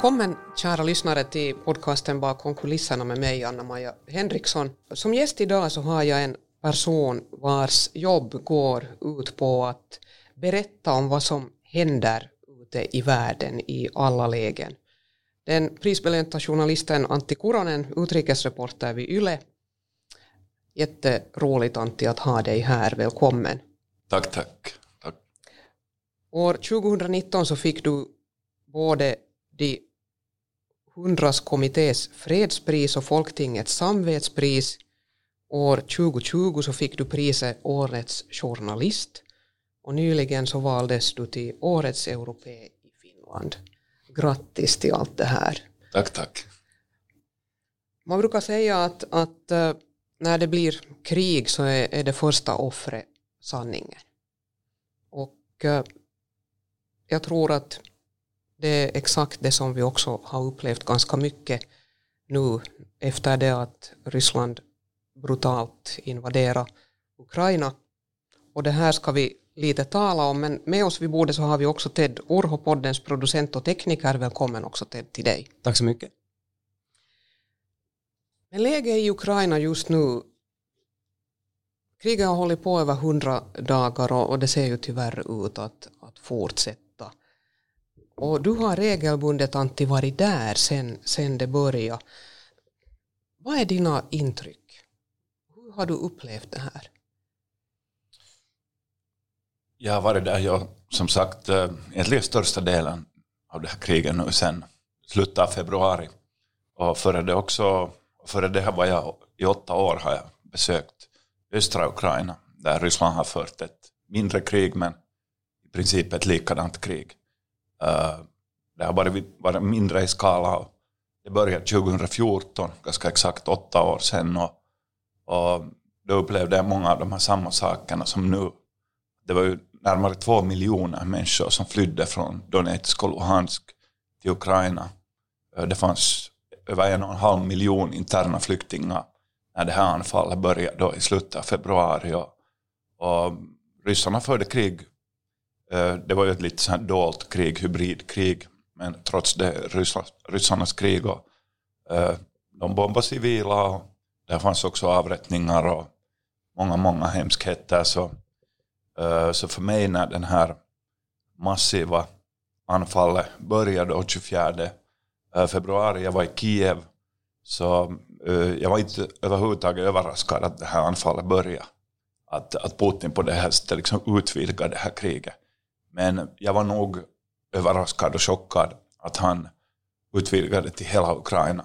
Välkommen kära lyssnare till podcasten Bakom kulisserna med mig Anna-Maja Henriksson. Som gäst idag så har jag en person vars jobb går ut på att berätta om vad som händer ute i världen i alla lägen. Den prisbelönta journalisten Antti Kuronen, utrikesreporter vid YLE. Jätteroligt Antti att ha dig här, välkommen. Tack, tack. tack. År 2019 så fick du både de Hundras kommittés fredspris och Folktingets samvetspris. År 2020 så fick du priset Årets journalist och nyligen så valdes du till Årets europé i Finland. Grattis till allt det här. Tack, tack. Man brukar säga att, att uh, när det blir krig så är, är det första offret sanningen. Och uh, jag tror att det är exakt det som vi också har upplevt ganska mycket nu efter det att Ryssland brutalt invaderar Ukraina. Och det här ska vi lite tala om, men med oss vid bordet så har vi också Ted Urho, poddens producent och tekniker. Välkommen också Ted till dig. Tack så mycket. Men läget i Ukraina just nu, kriget har hållit på över hundra dagar och, det ser ju tyvärr ut att, att fortsätta. Och du har regelbundet Antti varit där sen, sen det började. Vad är dina intryck? Hur har du upplevt det här? Jag har varit där, jag, som sagt, eh, egentligen största delen av det här kriget nu sen slutet av februari. Och före det också, före det här var jag i åtta år har jag besökt östra Ukraina, där Ryssland har fört ett mindre krig, men i princip ett likadant krig. Det har varit, varit mindre i skala. Det började 2014, ganska exakt åtta år sedan. Och, och då upplevde jag många av de här samma sakerna som nu. Det var ju närmare två miljoner människor som flydde från Donetsk och Luhansk till Ukraina. Eh, det fanns över en och en halv miljon interna flyktingar när det här anfallet började då i slutet av februari. Och, och ryssarna förde krig. Eh, det var ju ett lite dolt krig, hybridkrig. Men trots det, ryssarnas krig och eh, de bombade civila och där fanns också avrättningar och många, många hemskheter. Så eh, så för mig när den här massiva anfallet började 24 februari, jag var i Kiev, så jag var inte överhuvudtaget överraskad att det här anfallet började. Att, att Putin på det här sättet liksom utvidgade det här kriget. Men jag var nog överraskad och chockad att han utvidgade till hela Ukraina.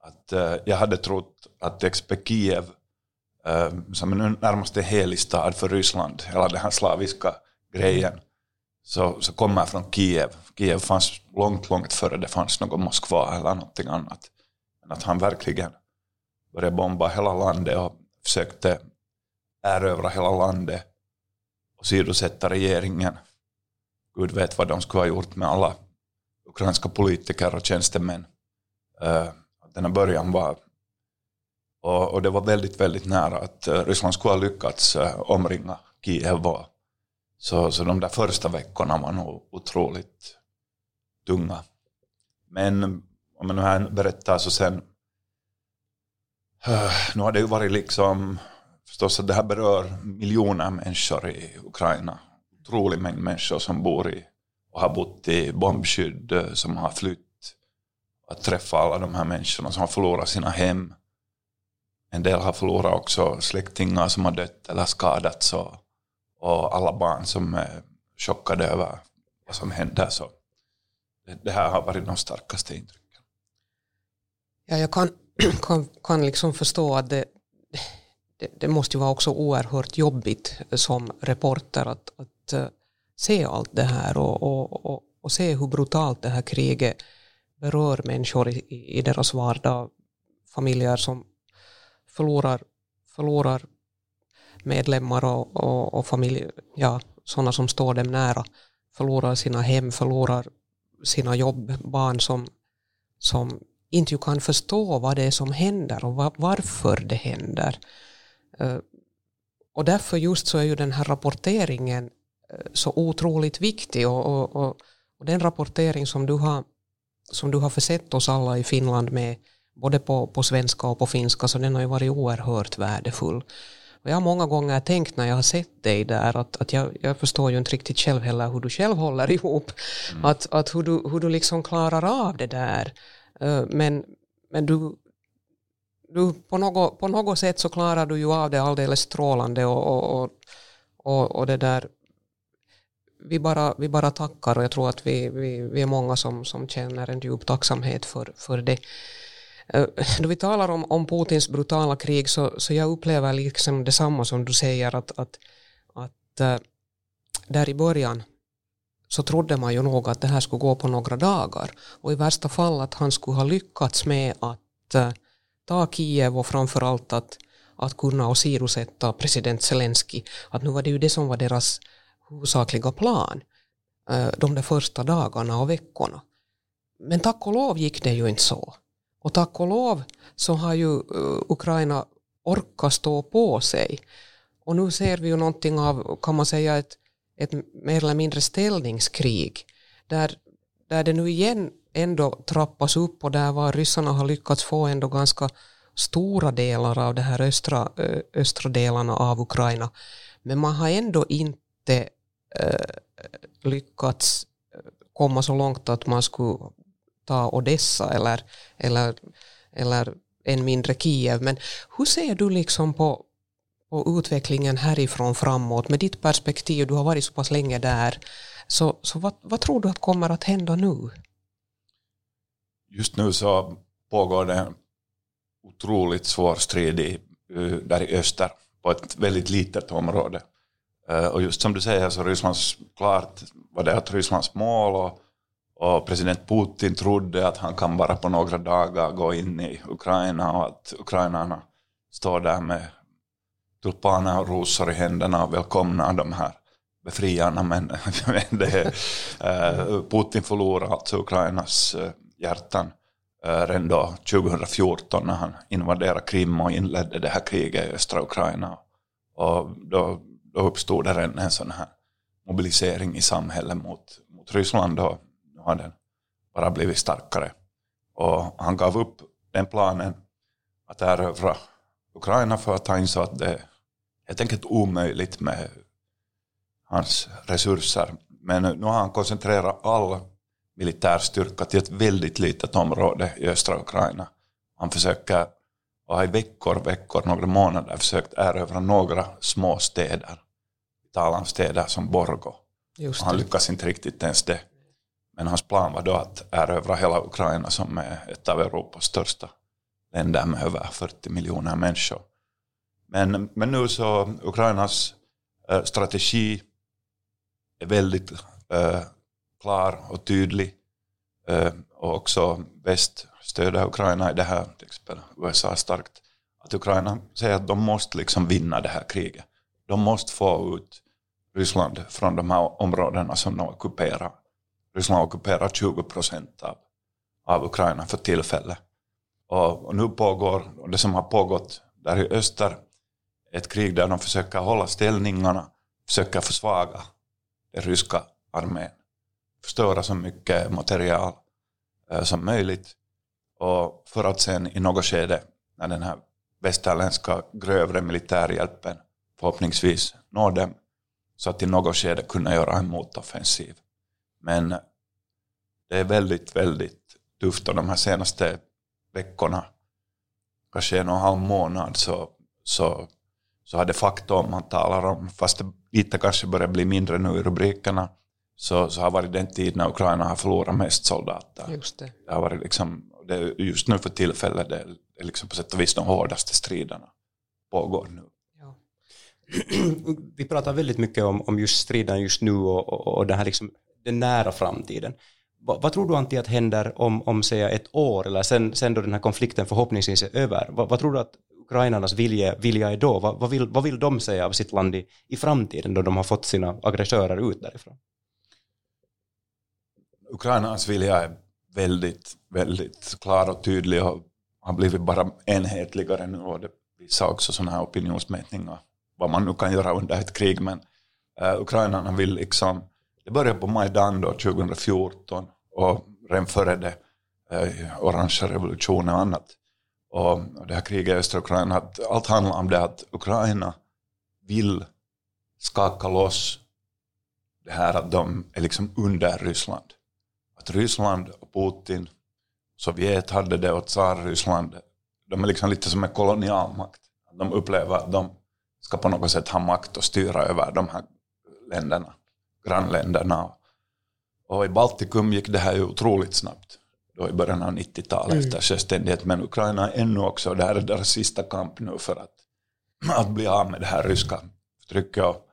Att, eh, jag hade trott att exempel Kiev Eh, som är närmast en helig stad för Ryssland, hela den här slaviska grejen, så, så kommer från Kiev. Kiev fanns långt, långt före det fanns någon Moskva eller någonting annat. Men att han verkligen började bomba hela landet och försökte erövra hela landet och sidosätta regeringen. Gud vet vad de skulle ha gjort med alla ukrainska politiker och tjänstemän. Eh, uh, den här början var och, och, det var väldigt, väldigt nära att uh, Ryssland skulle ha lyckats uh, omringa Kiev. Och, så, så de där första veckorna var nog otroligt tunga. Men om man nu här berättar så sen, uh, nu har det ju varit liksom, förstås att det här berör miljoner människor i Ukraina. Otrolig mängd människor som bor i och har bott i bombskydd, eh, som har flytt. Att träffa alla de här människorna som har förlorat sina hem en del har förlorat också släktingar som har dött eller skadats och, och alla barn som är chockade över vad som händer. Så det, det här har varit de starkaste intrycken. Ja, jag kan, kan, kan liksom förstå att det, det, det, måste ju vara också oerhört jobbigt som reporter att, att Eh, se allt det här och, och, och, och, se hur brutalt det här kriget berör människor i, i deras vardag. Familjer som förlorar, förlorar medlemmar och, och, och familj, ja, sådana som står dem nära, förlorar sina hem, förlorar sina jobb, barn som, som inte kan förstå vad det är som händer och var, varför det händer. Eh, och därför just så är ju den här rapporteringen så otroligt viktig och, och, och, och, den rapportering som du har som du har försett oss alla i Finland med, både på, på svenska och på finska, så den har ju varit oerhört värdefull. Och jag har många gånger tänkt när jag har sett dig där att, att jag, jag förstår ju inte riktigt själv heller hur du själv håller ihop. Mm. Att, att hur, du, hur du liksom klarar av det där. Uh, men, men du, du på, något, på något sätt så klarar du ju av det alldeles strålande och, och, och, och, och det där vi bara, vi bara tackar och jag tror att vi, vi, vi är många som, som känner en djup tacksamhet för, för det. Eh, då vi talar om, om Putins brutala krig så, så jag upplever liksom detsamma som du säger att, att, att eh, där i början så trodde man ju nog att det här skulle gå på några dagar och i värsta fall att han skulle ha lyckats med att eh, ta Kiev och framförallt att, att kunna åsidosätta president Zelensky. Att nu var det ju det som var deras huvudsakliga plan eh, de där första dagarna och veckorna. Men tack och lov gick det ju inte så. Och tack och lov så har ju eh, Ukraina orkat stå på sig. Och nu ser vi ju någonting av, kan man säga, ett, ett mer eller mindre ställningskrig där, där det nu igen ändå trappas upp och där var ryssarna har lyckats få ändå ganska stora delar av de här östra, eh, östra delarna av Ukraina. Men man har ändå inte Eh, lyckats eh, komma så långt att man skulle ta Odessa eller, eller, eller än mindre Kiev. Men hur ser du liksom på, på utvecklingen härifrån framåt med ditt perspektiv? Du har varit så pass länge där. Så, så vad, vad tror du att kommer att hända nu? Just nu så pågår det en otroligt svår strid i, eh, där i öster på ett väldigt litet område. Eh, och just som du säger så Rysslands, klart var det att Rysslands mål och och president Putin trodde att han kan bara på några dagar gå in i Ukraina och att ukrainarna står där med tulpaner och rosor i händerna och välkomnar de här befriarna. Men, det, eh, Putin förlorade alltså Ukrainas eh, hjärtan redan då 2014 när han invaderade Krim och inledde det här kriget i östra Ukraina. Och då, då uppstod det en sån här mobilisering i samhället mot, mot Ryssland. Och nu har den bara blivit starkare. Och han gav upp den planen att erövra Ukraina för att han insåg att det är helt enkelt omöjligt med hans resurser. Men nu har han koncentrerat all militär styrka till ett väldigt litet område i östra Ukraina. Han försöker, och har i veckor, veckor, några månader försökt erövra några små städer. Talar om städer som Borgo. Just han lyckas inte riktigt ens det. Men hans plan var då att erövra hela Ukraina som är ett av Europas största länder med över 40 miljoner människor. Men, men nu så Ukrainas äh, strategi är väldigt äh, klar och tydlig. Äh, och också väst stöder Ukraina i det här, till exempel USA starkt. Att Ukraina säger att de måste liksom vinna det här kriget. De måste få ut Ryssland från de här områdena som de ockuperar. Ryssland ockuperar 20 procent av, av Ukraina för tillfället. Och, och, nu pågår, och det som har pågått där i öster, ett krig där de försöker hålla ställningarna, försöker försvaga den ryska armén, förstöra så mycket material eh, som möjligt. Och för att sen i något skede när den här västerländska grövre militärhjälpen förhoppningsvis når dem så att i något skede kunna göra en motoffensiv. Men det är väldigt, väldigt tufft och de här senaste veckorna, kanske en och en halv månad, så, så, så har det faktum man talar om, fast det lite kanske börjar bli mindre nu i rubrikerna, så, så har varit den tid när Ukraina har förlorat mest soldater. Just det. det har varit liksom, det just nu för tillfället, det är liksom på sätt och vis de hårdaste striderna pågår nu. Vi pratar väldigt mycket om, om just striden just nu och, och, och den här liksom den nära framtiden. Vad, vad, tror du Antti att händer om, om säga ett år eller sen, sen då den här konflikten förhoppningsvis är över? Vad, vad tror du att ukrainarnas vilja, vilja är då? Vad, vad, vill, vad vill de säga av sitt land i, i framtiden då de har fått sina aggressörer ut därifrån? Ukrainas vilja är väldigt, väldigt klar och tydlig och har blivit bara enhetligare nu och det visar också sådana här opinionsmätningar vad man nu kan göra under ett krig men uh, ukrainarna vill liksom det började på Majdan då 2014 och redan före det eh, orangea revolutionen och annat. Och, och det här kriget i östra Ukraina, att allt handlar om det att Ukraina vill skaka loss det här att de är liksom under Ryssland. Att Ryssland och Putin, Sovjet hade det och tsar-Ryssland, de är liksom lite som en kolonialmakt. De upplever att de ska på något sätt ha makt och styra över de här länderna, grannländerna. Och i Baltikum gick det här ju otroligt snabbt då i början av 90-talet mm. efter självständighet. Men Ukraina är ännu också, det här är deras sista kamp nu för att, att bli av med det här ryska förtrycket. Och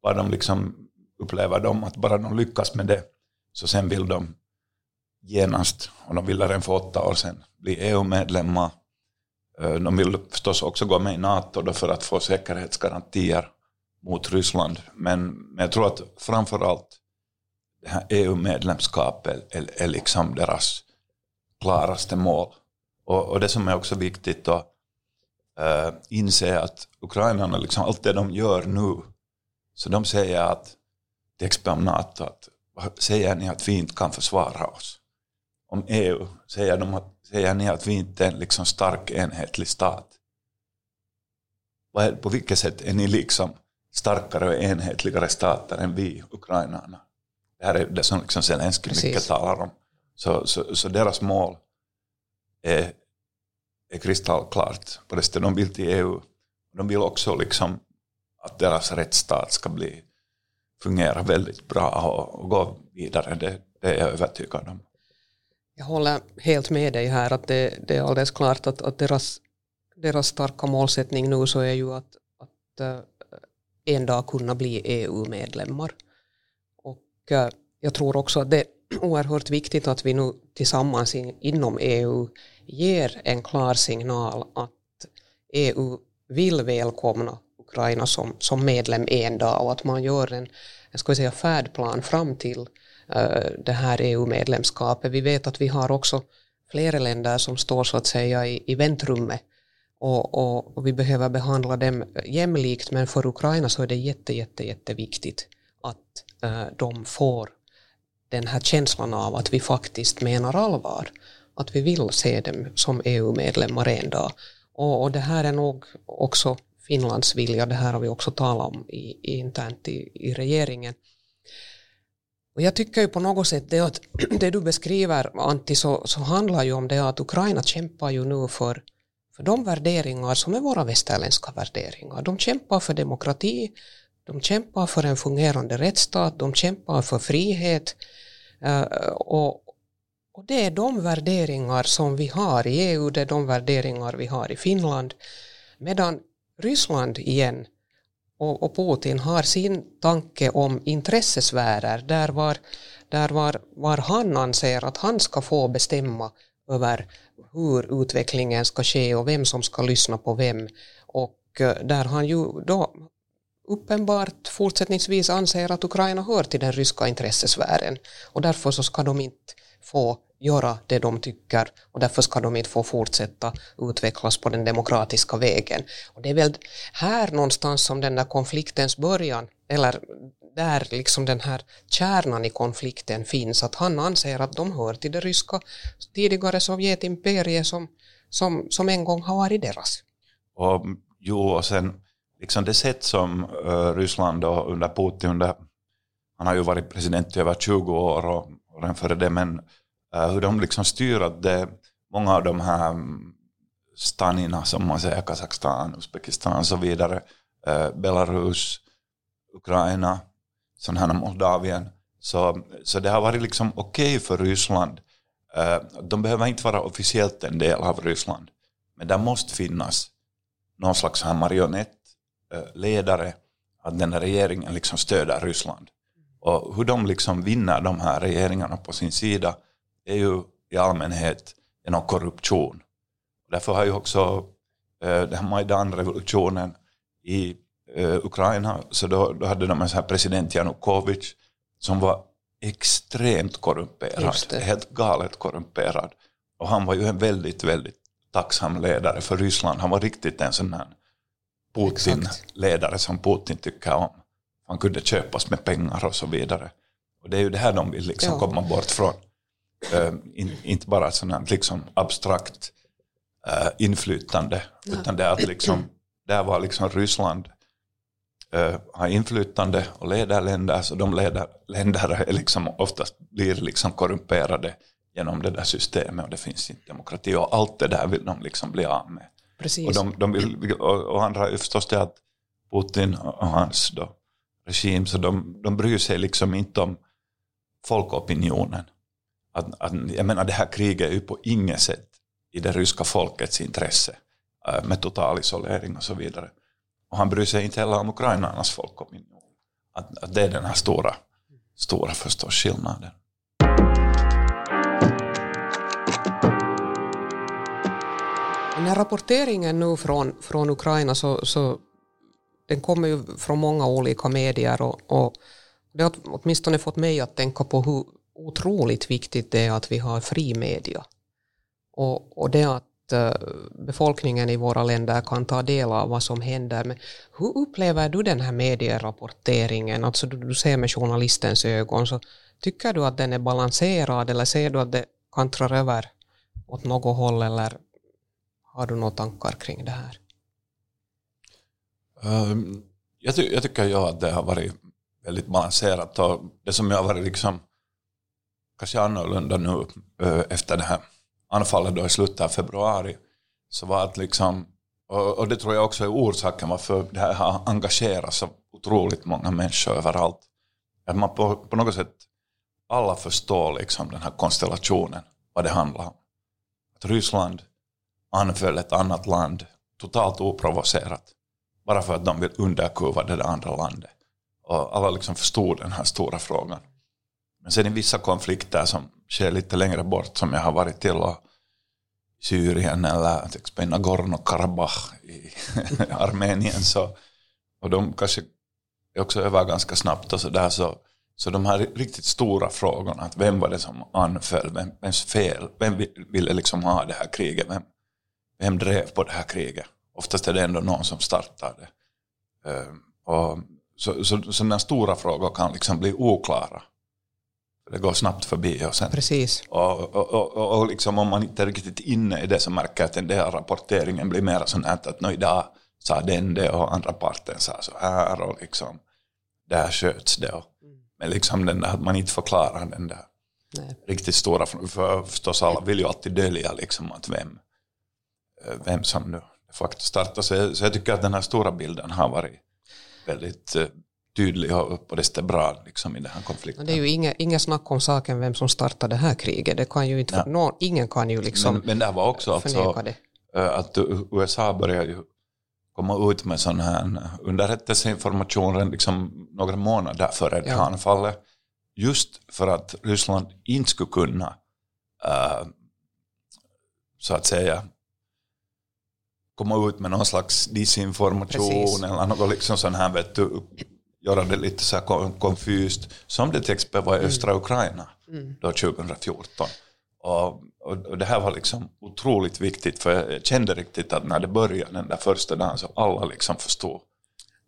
vad de liksom upplever de att bara de lyckas med det så sen vill de genast, och de ville redan för åtta år sedan, bli EU-medlemmar. Eh, de vill förstås också gå med i NATO då för att få säkerhetsgarantier mot Ryssland. Men, men jag tror att framförallt det här EU-medlemskapet är, är liksom deras klaraste mål. Och, och, det som är också viktigt att äh, eh, inse att ukrainarna, liksom, allt det de gör nu, så de säger att, till om NATO, att säger ni att vi inte kan försvara oss? Om EU, säger, de att, säger ni att vi inte är en liksom stark enhetlig stat? På vilket sätt är ni liksom starkare och enhetligare stater än vi, ukrainarna? Det här är det som liksom Zelenskyj mycket talar om. Så, så, så, deras mål är, är kristallklart. På det sättet de vill till EU. De vill också liksom att deras rättsstat ska bli, fungera väldigt bra och, och gå vidare. Det, det är jag övertygad om. Jag håller helt med dig här att det, det är alldeles klart att, att deras, deras starka målsättning nu så är ju att, att uh, en dag kunna bli EU-medlemmar. Och uh, jag tror också att det är oerhört viktigt att vi nu tillsammans in, inom EU ger en klar signal att EU vill välkomna Ukraina som, som medlem en dag och att man gör en jag ska säga, färdplan fram till Eh, det här EU-medlemskapet. Vi vet att vi har också flera länder som står så att säga i, i väntrummet och, och, och, vi behöver behandla dem jämlikt men för Ukraina så är det jätte, jätte, jätteviktigt att äh, de får den här känslan av att vi faktiskt menar allvar. Att vi vill se dem som EU-medlemmar en dag. Och, och, det här är nog också Finlands vilja, det här har vi också talat om i internt i, i regeringen. Och jag tycker ju på något sätt det att det du beskriver Antti så, så handlar ju om det att Ukraina kämpar ju nu för, för de värderingar som är våra västerländska värderingar. De kämpar för demokrati, de kämpar för en fungerande rättsstat, de kämpar för frihet eh, och, och det är de värderingar som vi har i EU, det är de värderingar vi har i Finland. Medan Ryssland igen och, och Putin har sin tanke om intressesfärer där var, där var, var han anser att han ska få bestämma över hur utvecklingen ska ske och vem som ska lyssna på vem. Och eh, där han ju då uppenbart fortsättningsvis anser att Ukraina hör till den ryska intressesfären och därför så ska de inte få göra det de tycker och därför ska de inte få fortsätta utvecklas på den demokratiska vägen. Och det är väl här någonstans som den där konfliktens början, eller där liksom den här kärnan i konflikten finns, att han anser att de hör till det ryska tidigare Sovjetimperiet som, som, som en gång har varit deras. Och, mm, jo, och sen liksom det sätt som uh, Ryssland då, under Putin, under, han har ju varit president i över 20 år och, och den före det, men uh, Eh, hur de liksom styr att det, många av de här mm, stanina som man säger, Kazakstan, Uzbekistan och så vidare, eh, Belarus, Ukraina, sån här Moldavien, så, så det har varit liksom okej okay för Ryssland. Eh, de behöver inte vara officiellt en del av Ryssland, men det måste finnas någon slags marionettledare. Att den här regeringen liksom stöder Ryssland. Och hur de liksom vinner de här regeringarna på sin sida är ju i allmänhet genom korruption. Därför har ju också eh, den här Majdan-revolutionen i eh, Ukraina, så då, då hade de en sån här president Janukovic som var extremt korrumperad, helt galet korrumperad. Och han var ju en väldigt, väldigt tacksam ledare för Ryssland. Han var riktigt en sån här Putin-ledare som Putin tycker om. Han kunde köpas med pengar och så vidare. Och det är ju det här de vill liksom ja. komma bort från. Uh, in, inte bara sådant liksom abstrakt uh, inflytande, ja. utan det att liksom, där var liksom Ryssland uh, har inflytande och leder länder, så de leder, länder är liksom oftast blir liksom korrumperade genom det där systemet och det finns inte demokrati och allt det där vill de liksom bli av med. Precis. Och, de, de vill, och, och andra är förstås det att Putin och hans då, regim, så de, de bryr sig liksom inte om folkopinionen. Att, att, jag menar det här kriget är ju på inget sätt i det ryska folkets intresse äh, med total isolering och så vidare. Och han bryr sig inte heller om ukrainarnas folkopinion. Att, att det är den här stora, stora förstås skillnaden. Den här rapporteringen nu från, från Ukraina så, så den kommer ju från många olika medier och, och det har åtminstone fått mig att tänka på hur otroligt viktigt det är att vi har fri media. Och, och det att eh, befolkningen i våra länder kan ta del av vad som händer. Men hur upplever du den här medierapporteringen? Alltså du, du ser med journalistens ögon, så tycker du att den är balanserad eller ser du att det kantrar över åt något håll eller har du några tankar kring det här? Um, jag, ty jag, tycker ja, att det har varit väldigt balanserat och det som jag har varit liksom kanske annorlunda nu eh, efter det här anfallet då i slutet av februari så var att liksom och, och det tror jag också är orsaken varför det här har engagerat så otroligt många människor överallt. Att man på, på något sätt alla förstår liksom den här konstellationen, vad det handlar om. Att Ryssland anföll ett annat land totalt oprovocerat. Bara för att de vill underkuva det andra landet. Och alla liksom förstod den här stora frågan. Men sen i vissa konflikter som sker lite längre bort, som jag har varit till, och Syrien eller till exempel Nagorno-Karabach i Armenien, så, och de kanske är också över ganska snabbt och så där, så, så de här riktigt stora frågorna, att vem var det som anföll, vem, vems fel, vem ville liksom ha det här kriget, vem, vem drev på det här kriget? Oftast är det ändå någon som startar det. Ehm, och så, så, sådana stora frågor kan liksom bli oklara. Det går snabbt förbi. Och sen, Precis. Och, och, och, och liksom om man inte är riktigt inne i det så märker jag att den där rapporteringen blir mer sån här att nu idag sa den det och andra parten sa så här och liksom där sköts det. Och, men liksom den där att man inte förklarar den där Nej. riktigt stora, för förstås alla vill ju alltid dölja liksom att vem, Eh, vem som nu faktiskt startar. Så, så jag tycker att den här stora bilden har varit väldigt tydlig och på det bra liksom, i den här konflikten. Det är ju inga, inga snack om saken vem som startade det här kriget. Det kan ju inte, ja. någon, ingen kan ju liksom Men, men det var också alltså, det. Eh, att USA började ju komma ut med sån här underrättelseinformation liksom några månader före ja. anfallet. Just för att Ryssland inte skulle kunna uh, så att säga komma ut med någon slags disinformation Precis. eller något liksom sån här, vet du, göra det lite så här konfyst, som det till exempel var i östra Ukraina mm. då 2014. Och, och, det här var liksom otroligt viktigt, för jag kände riktigt att när det började den där första dagen så alla liksom förstod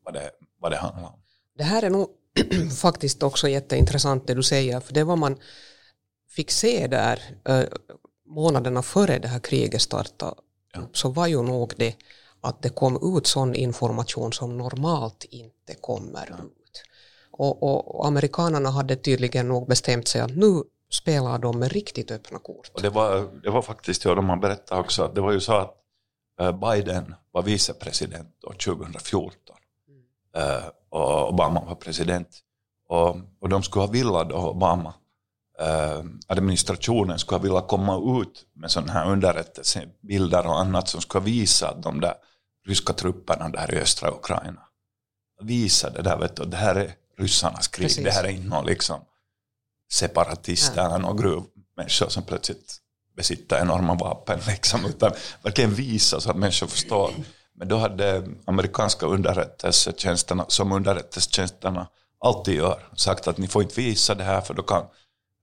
vad det, vad det handlade om. Det här är nog faktiskt också jätteintressant det du säger, för det var man fick se där äh, månaderna före det här kriget startade ja. så var ju nog det att det kom ut sån information som normalt inte kommer ut. Och, och, amerikanerna hade tydligen nog bestämt sig att nu spelar de med riktigt öppna kort. Och det, var, det var faktiskt, ja, de har berättat också, att det var ju så att eh, Biden var vicepresident 2014 mm. Eh, och Obama var president. Och, och de skulle ha velat då, Obama, Eh, administrationen skulle vilja komma ut med sådana här underrättelsebilder och annat som skulle visa att de där ryska trupperna där i östra Ukraina visa det där, vet du, det här är ryssarnas krig, Precis. det här är inte någon liksom separatister eller några gruvmänniskor som plötsligt besitter enorma vapen, liksom, utan verkligen visa så att människor förstår. Men då hade amerikanska underrättelsetjänsterna, som underrättelsetjänsterna alltid gör, sagt att ni får inte visa det här för då kan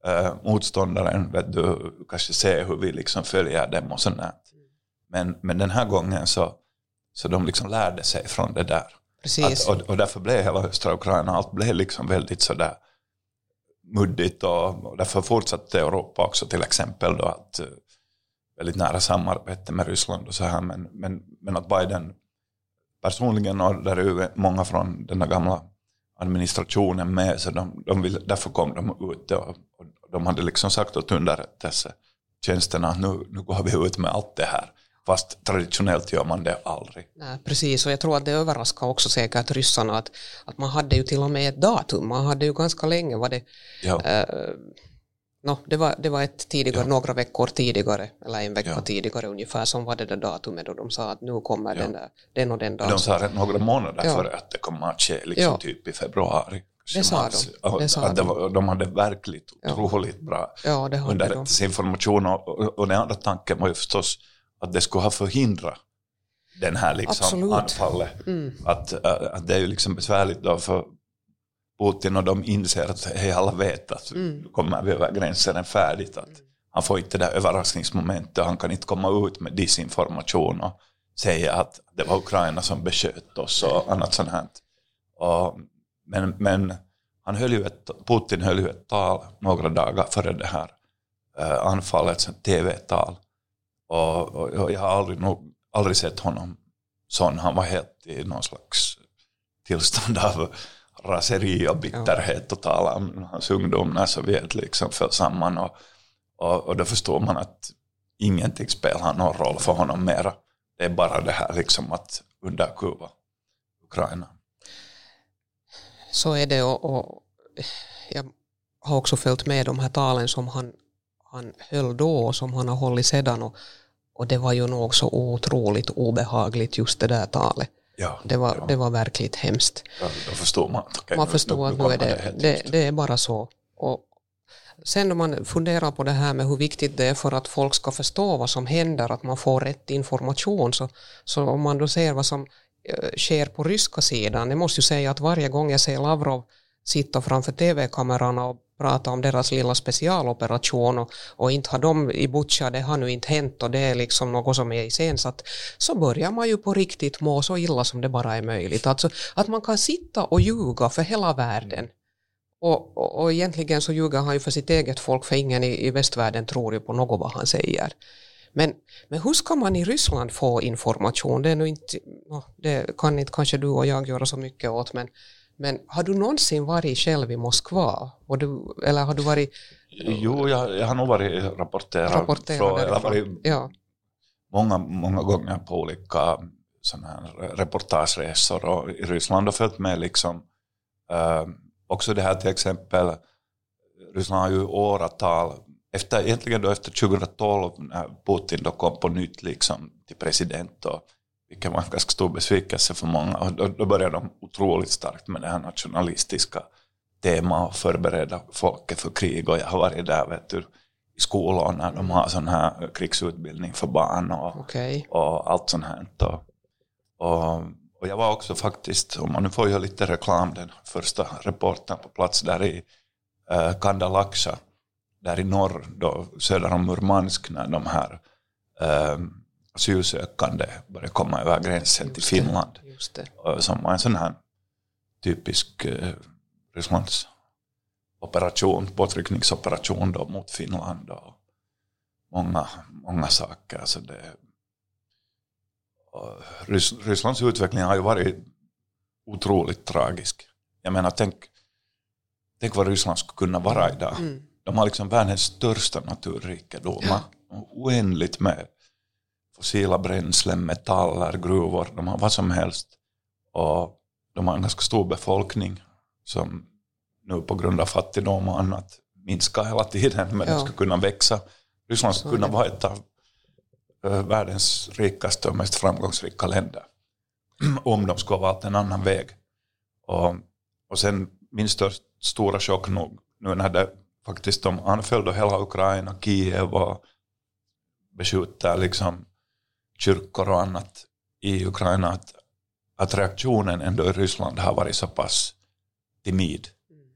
äh, motståndaren vet du, kanske se hur vi liksom följer dem och sånt. Men, men den här gången så, så de liksom lärde sig från det där. Precis. Att, och, och därför blev hela östra Ukraina, allt blev liksom väldigt sådär muddigt och, och därför fortsatte Europa också till exempel då att väldigt nära samarbete med Ryssland och så här men, men, men att Biden personligen och där är många från den gamla administrationen med så de, de vill, därför kom de ut och, och de hade liksom sagt åt underrättelsetjänsterna att nu, nu går vi ut med allt det här. Fast traditionellt gör man det aldrig. Nej, precis, och jag tror att det överraskar också säkert ryssarna att, att man hade ju till och med ett datum. Man hade ju ganska länge, var det, ja. eh, no, det, var, det var ett tidigare, ja. några veckor tidigare, eller en vecka ja. tidigare ungefär, som var det där datumet då de sa att nu kommer den, där, den och den dagen. De sa några månader ja. före att det kommer att ske, liksom typ i februari. Det sa de. Det sa de. Var, de hade verkligt otroligt bra ja, underrättelseinformation och, och, och den andra tanken var ju förstås att det skulle ha förhindrat den här liksom anfallet. Mm. Att, äh, att det är ju liksom besvärligt då för Putin och de inser att hej, alla vet att mm. kommer vi över gränsen färdigt. Att han får inte det där överraskningsmomentet, han kan inte komma ut med disinformation och säga att det var Ukraina som besköt oss och annat sånt här. Och, men, men han höll ju ett, Putin höll ju ett tal några dagar före det här äh, anfallet, ett tv-tal och, och, jag har aldrig, nog, aldrig sett honom sån. Han var helt i någon slags tillstånd av raseri och bitterhet och tala om hans ungdom när Sovjet liksom föll samman. Och, och, och då förstår man att ingenting spelar någon roll för honom mera. Det är bara det här liksom att underkuva Ukraina. Så är det och, och jag har också följt med de här talen som han han höll då och som han har hållit sedan. Och, och det var ju nog så otroligt obehagligt just det där talet. Ja, det, var, ja. det var verkligt hemskt. Ja, då förstår man. Okay, man förstår att nu är det, det, det, är bara så. Och sen om man funderar på det här med hur viktigt det är för att folk ska förstå vad som händer, att man får rätt information, så, så om man då ser vad som eh, sker på ryska sidan, jag måste ju säga att varje gång jag ser Lavrov sitta framför tv-kamerorna och prata om deras lilla specialoperation och, och inte har de i Butja, det har nu inte hänt och det är liksom något som är iscensatt, så börjar man ju på riktigt må så illa som det bara är möjligt. Alltså att man kan sitta och ljuga för hela världen och, och, och egentligen så ljuger han ju för sitt eget folk för ingen i, i västvärlden tror ju på något vad han säger. Men, men hur ska man i Ryssland få information? Det, är nu inte, det kan inte kanske du och jag göra så mycket åt men men har du någonsin varit själv i Moskva? Du, eller har du varit... Jo, jag, jag har nog varit rapporterad. rapporterad från, jag har varit ja. många, många gånger på olika såna här reportageresor och i Ryssland har följt med liksom äh, också det här till exempel Ryssland har ju åratal efter, egentligen då efter 2012 när Putin då kom på nytt liksom till president och vilket var en ganska stor besvikelse för många. Och då, då började de otroligt starkt med det här nationalistiska temat och förbereda folket för krig. Och jag har varit där vet du, i skolor när de har sån här krigsutbildning för barn och, okay. och allt sånt här. Och, och, och, jag var också faktiskt, om man nu får göra lite reklam, den första reporten på plats där i uh, Kandalaksha, där i norr, då, söder om Murmansk, när de här um, asylsökande började komma över gränsen just till Finland. Det, som var en sån här typisk eh, Rysslands operation, påtryckningsoperation då mot Finland och många, många saker. Så det, Rys, Rysslands utveckling har ju varit otroligt tragisk. Jag menar, tänk, tänk vad Ryssland skulle kunna vara idag. Mm. De har liksom världens största naturrikedomar. Ja. Oändligt med fossila bränslen, metaller, gruvor, de har vad som helst. Och de har en ganska stor befolkning som nu på grund av fattigdom och annat minskar hela tiden, men ja. de ska kunna växa. Ryssland ska kunna vara ett av världens rikaste och mest framgångsrika länder. Om de skulle ha valt en annan väg. Och, och sen min största, stora chock nog, nu när det faktiskt de anföll hela Ukraina, Kiev och beskjuter liksom kyrkor och annat i Ukraina att, att reaktionen ändå i Ryssland har varit så pass timid.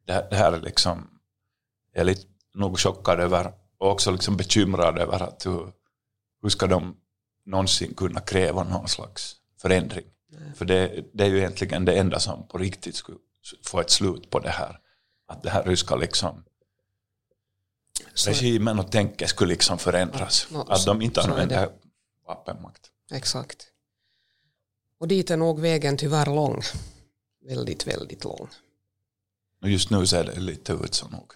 Det, det här är liksom, jag är lite nog chockad över och också liksom bekymrad över att hur, hur ska de någonsin kunna kräva någon slags förändring. Mm. För det, det, är ju egentligen det enda som på riktigt skulle få ett slut på det här. Att det här ryska liksom regimen och tänket skulle liksom förändras. Ja, att de inte använder vapenmakt. Exakt. Och dit är nog vägen tyvärr lång. Väldigt, väldigt lång. Och just nu ser det lite ut så nog.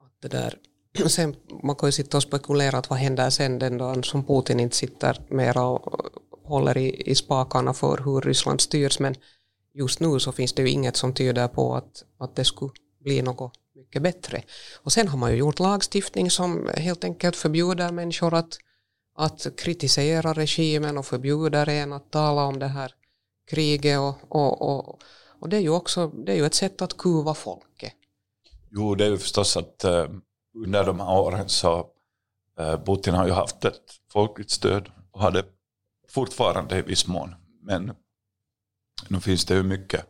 Att det där, sen, man kan ju sitta och spekulera att vad händer sen den dagen som Putin inte sitter mera och håller i, i spakarna för hur Ryssland styrs men just nu så finns det ju inget som tyder på att, att det skulle bli något mycket bättre. Och sen har man ju gjort lagstiftning som helt enkelt förbjuder människor att, att kritisera regimen och förbjuda en att tala om det här kriget och, och, och, och det är ju också det är ju ett sätt att kuva folket. Jo, det är ju förstås att uh, under de här åren så uh, Putin har ju haft ett folkligt stöd och hade fortfarande i viss mån. Men nu finns det ju mycket,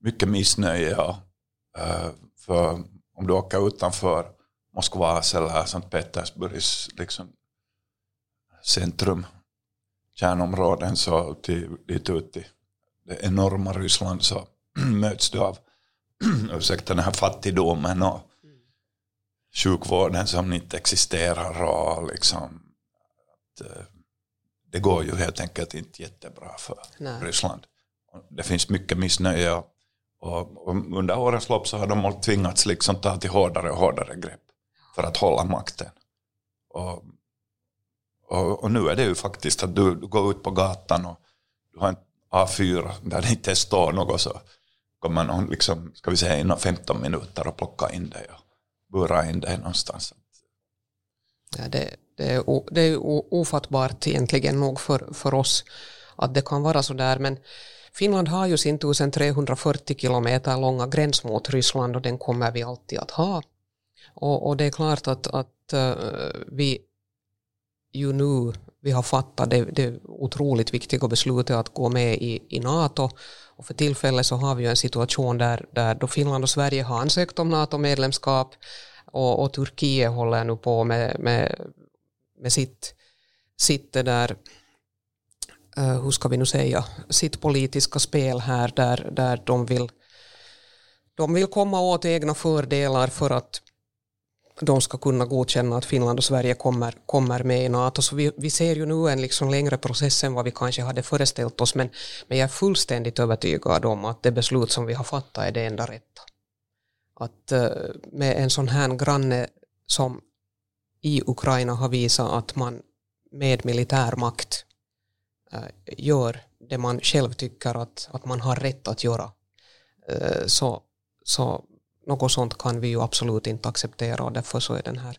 mycket missnöje. Ja. uh, eh, för om du åker utanför Moskvas eller Sankt Petersburgs liksom, centrum, kärnområden, så till, dit ut i det enorma Ryssland så möts du av ursäkta, den här fattigdomen och sjukvården som inte existerar och liksom att, eh, det går ju helt enkelt inte jättebra för Nej. Ryssland. Det finns mycket missnöje och, och, och under årens lopp så har de tvingats liksom ta till hårdare och hårdare grepp för att hålla makten. Och, och, och nu är det ju faktiskt att du, du går ut på gatan och du har en A4 där det inte står något så kommer någon liksom, ska vi säga inom 15 minuter och plocka in dig och bura in dig någonstans. Ja, det, det, är, o- det är ofattbart egentligen nog för, för oss att det kan vara så där men Finland har ju sin 1340 kilometer långa gräns mot Ryssland och den kommer vi alltid att ha. Och, och det är klart att, att eh, vi ju nu vi har fattat det, det otroligt viktiga beslutet att gå med i, i NATO. Och för tillfället så har vi ju en situation där, där då Finland och Sverige har ansökt om NATO-medlemskap och, och Turkiet håller nu på med, med, med sitt, sitt det där Uh, hur ska vi nu säga, sitt politiska spel här där, där de, vill, de vill komma åt egna fördelar för att de ska kunna godkänna att Finland och Sverige kommer, kommer med i NATO. Så vi, vi ser ju nu en liksom längre process än vad vi kanske hade föreställt oss men, men jag är fullständigt övertygad om att det beslut som vi har fattat är det enda rätta. Att eh, med en sån här granne som i Ukraina har visat att man med militär makt eh, gör det man själv tycker att, att man har rätt att göra. Eh, så, så något sånt kan vi ju absolut inte acceptera och därför så är den här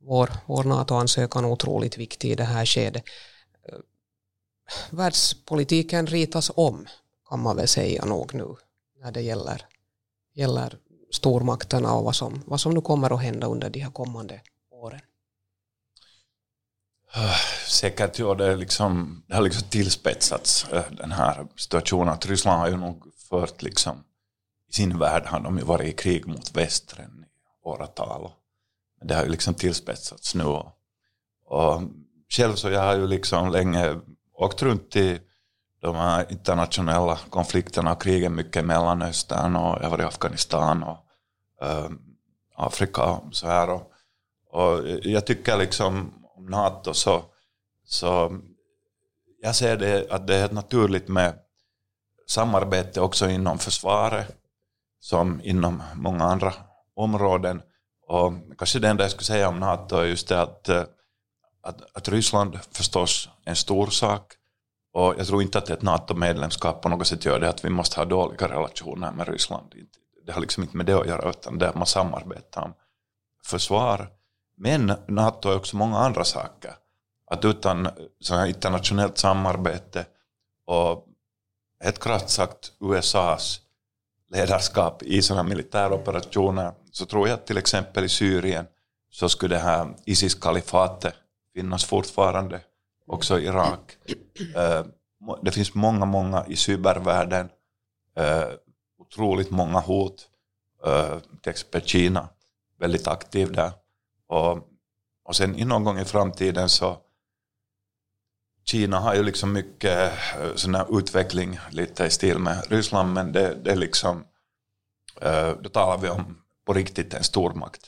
vår, vår NATO-ansökan otroligt viktig i det här skedet. Världspolitiken ritas om kan man väl säga nog nu när det gäller, gäller stormakterna och vad som, vad som nu kommer att hända under de här kommande åren. Säkert ja, det, är liksom, det har liksom tillspetsats eh, den här situationen. Att Ryssland har ju nog fört liksom, sin värld har de ju varit i krig mot västern i åratal. Det har ju liksom tillspetsats nu. Och, själv så jag har ju liksom länge åkt runt i de här internationella konflikterna och krigen mycket i Mellanöstern och jag har varit i Afghanistan och äh, Afrika och så här. Och, och jag tycker liksom om NATO så, så jag ser det att det är helt naturligt med samarbete också inom försvaret som inom många andra områden. Och kanske det enda jag skulle säga om NATO är just det att, eh, att, att Ryssland förstås är en stor sak och jag tror inte att ett NATO-medlemskap på något sätt gör det att vi måste ha dåliga relationer med Ryssland. Det har liksom inte med det att göra utan det är att man samarbetar om försvar. Men NATO är också många andra saker. Att utan så här internationellt samarbete och helt krasst sagt USAs ledarskap i sådana militäroperationer så tror jag att till exempel i Syrien så skulle det här Isis-kalifatet finnas fortfarande, också i Irak. Eh, det finns många, många i cybervärlden, eh, otroligt många hot, eh, till exempel Kina, väldigt aktiv där. Och, och sen någon gång i framtiden så Kina har ju liksom mycket eh, sån här utveckling lite i stil med Ryssland men det, det är liksom eh, då talar vi om på riktigt en stormakt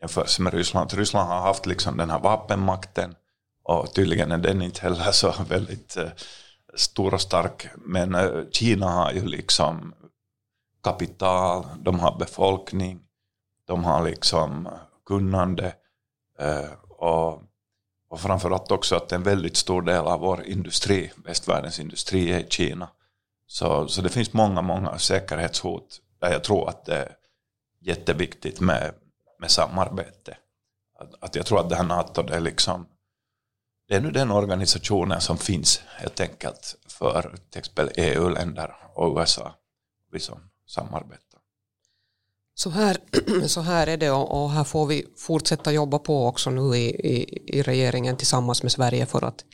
jämfört med Ryssland. Ryssland har haft liksom den här vapenmakten och tydligen är den inte heller så väldigt eh, stor och stark. Men Kina har ju liksom kapital, de har befolkning, de har liksom kunnande och, och framförallt också att en väldigt stor del av vår industri, västvärldens industri, är i Kina. Så, så det finns många, många säkerhetshot där jag tror att det är jätteviktigt med, med samarbete. Att, att jag tror att det här NATO, det är liksom det är nu den organisationen som finns helt enkelt för till exempel EU-länder och USA, vi som samarbetar. Så här, så här är det och här får vi fortsätta jobba på också nu i, i, i regeringen tillsammans med Sverige för att,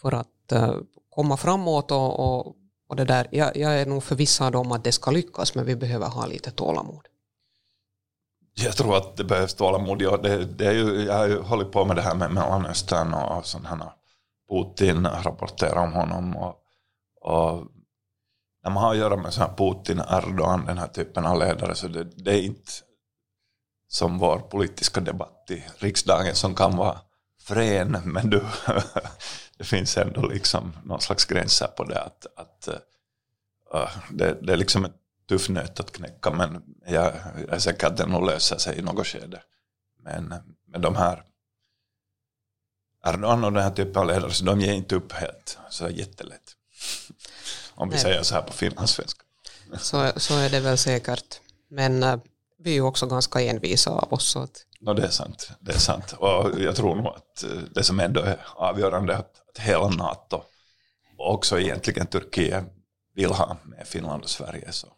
för att eh, komma framåt och, och, och det där. Jag, jag är nog förvissad om att det ska lyckas men vi behöver ha lite tålamod. Jag tror att det behövs tålamod. Ja, det, det är ju, jag har ju hållit på med det här med Mellanöstern och sådana Putin rapporterar om honom. Och, och när man har att göra med så här Putin, Erdogan, den här typen av ledare, så det, det är inte som vår politiska debatt i riksdagen som kan vara frän, men du, det finns ändå liksom någon slags gränser på det. att, att uh, det, det är liksom ett tuff nöt att knäcka men jag, jag är säker att det nog löser sig i något skede. Men, med de här Erdogan och den här typen av ledare, så de ger inte upp helt så jättelätt. Om vi Nej. säger så här på finlandssvenska. Så, så är det väl säkert. Men uh, vi är ju också ganska envisa av oss. Att... no, det är sant. Det är sant. Och jag tror nog att eh, det som ändå är avgörande att, att hela NATO och också egentligen Turkiet vill ha med Finland och Sverige. Så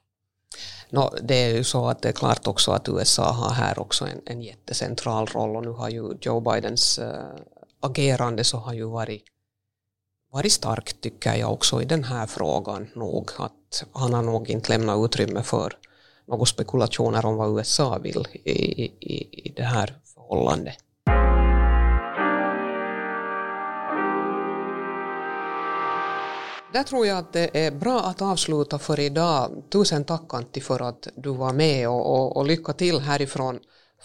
No, det är ju så att det är klart också att USA har här också en, en jättecentral roll och nu har ju Joe Bidens äh, agerande så har ju varit, varit starkt tycker jag också i den här frågan nog att han har nog inte lämnat utrymme för några spekulationer om vad USA vill i, i, i det här förhållandet. Där tror jag att det är bra att avsluta för idag. Tusen tack Antti för att du var med och, och, och lycka till härifrån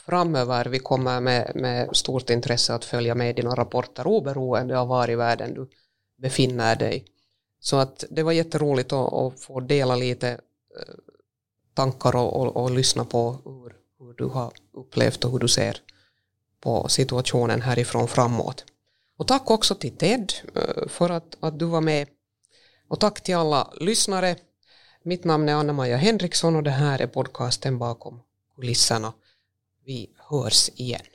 framöver. Vi kommer med, med stort intresse att följa med dina rapporter oberoende av var i världen du befinner dig. Så att det var jätteroligt att, att få dela lite eh, tankar och, och, och lyssna på hur, hur, du har upplevt och hur du ser på situationen härifrån framåt. Och tack också till Ted eh, för att, att du var med och tack till alla lyssnare. Mitt namn är Anna-Maja Henriksson och det här är podcasten bakom kulisserna. Vi hörs igen.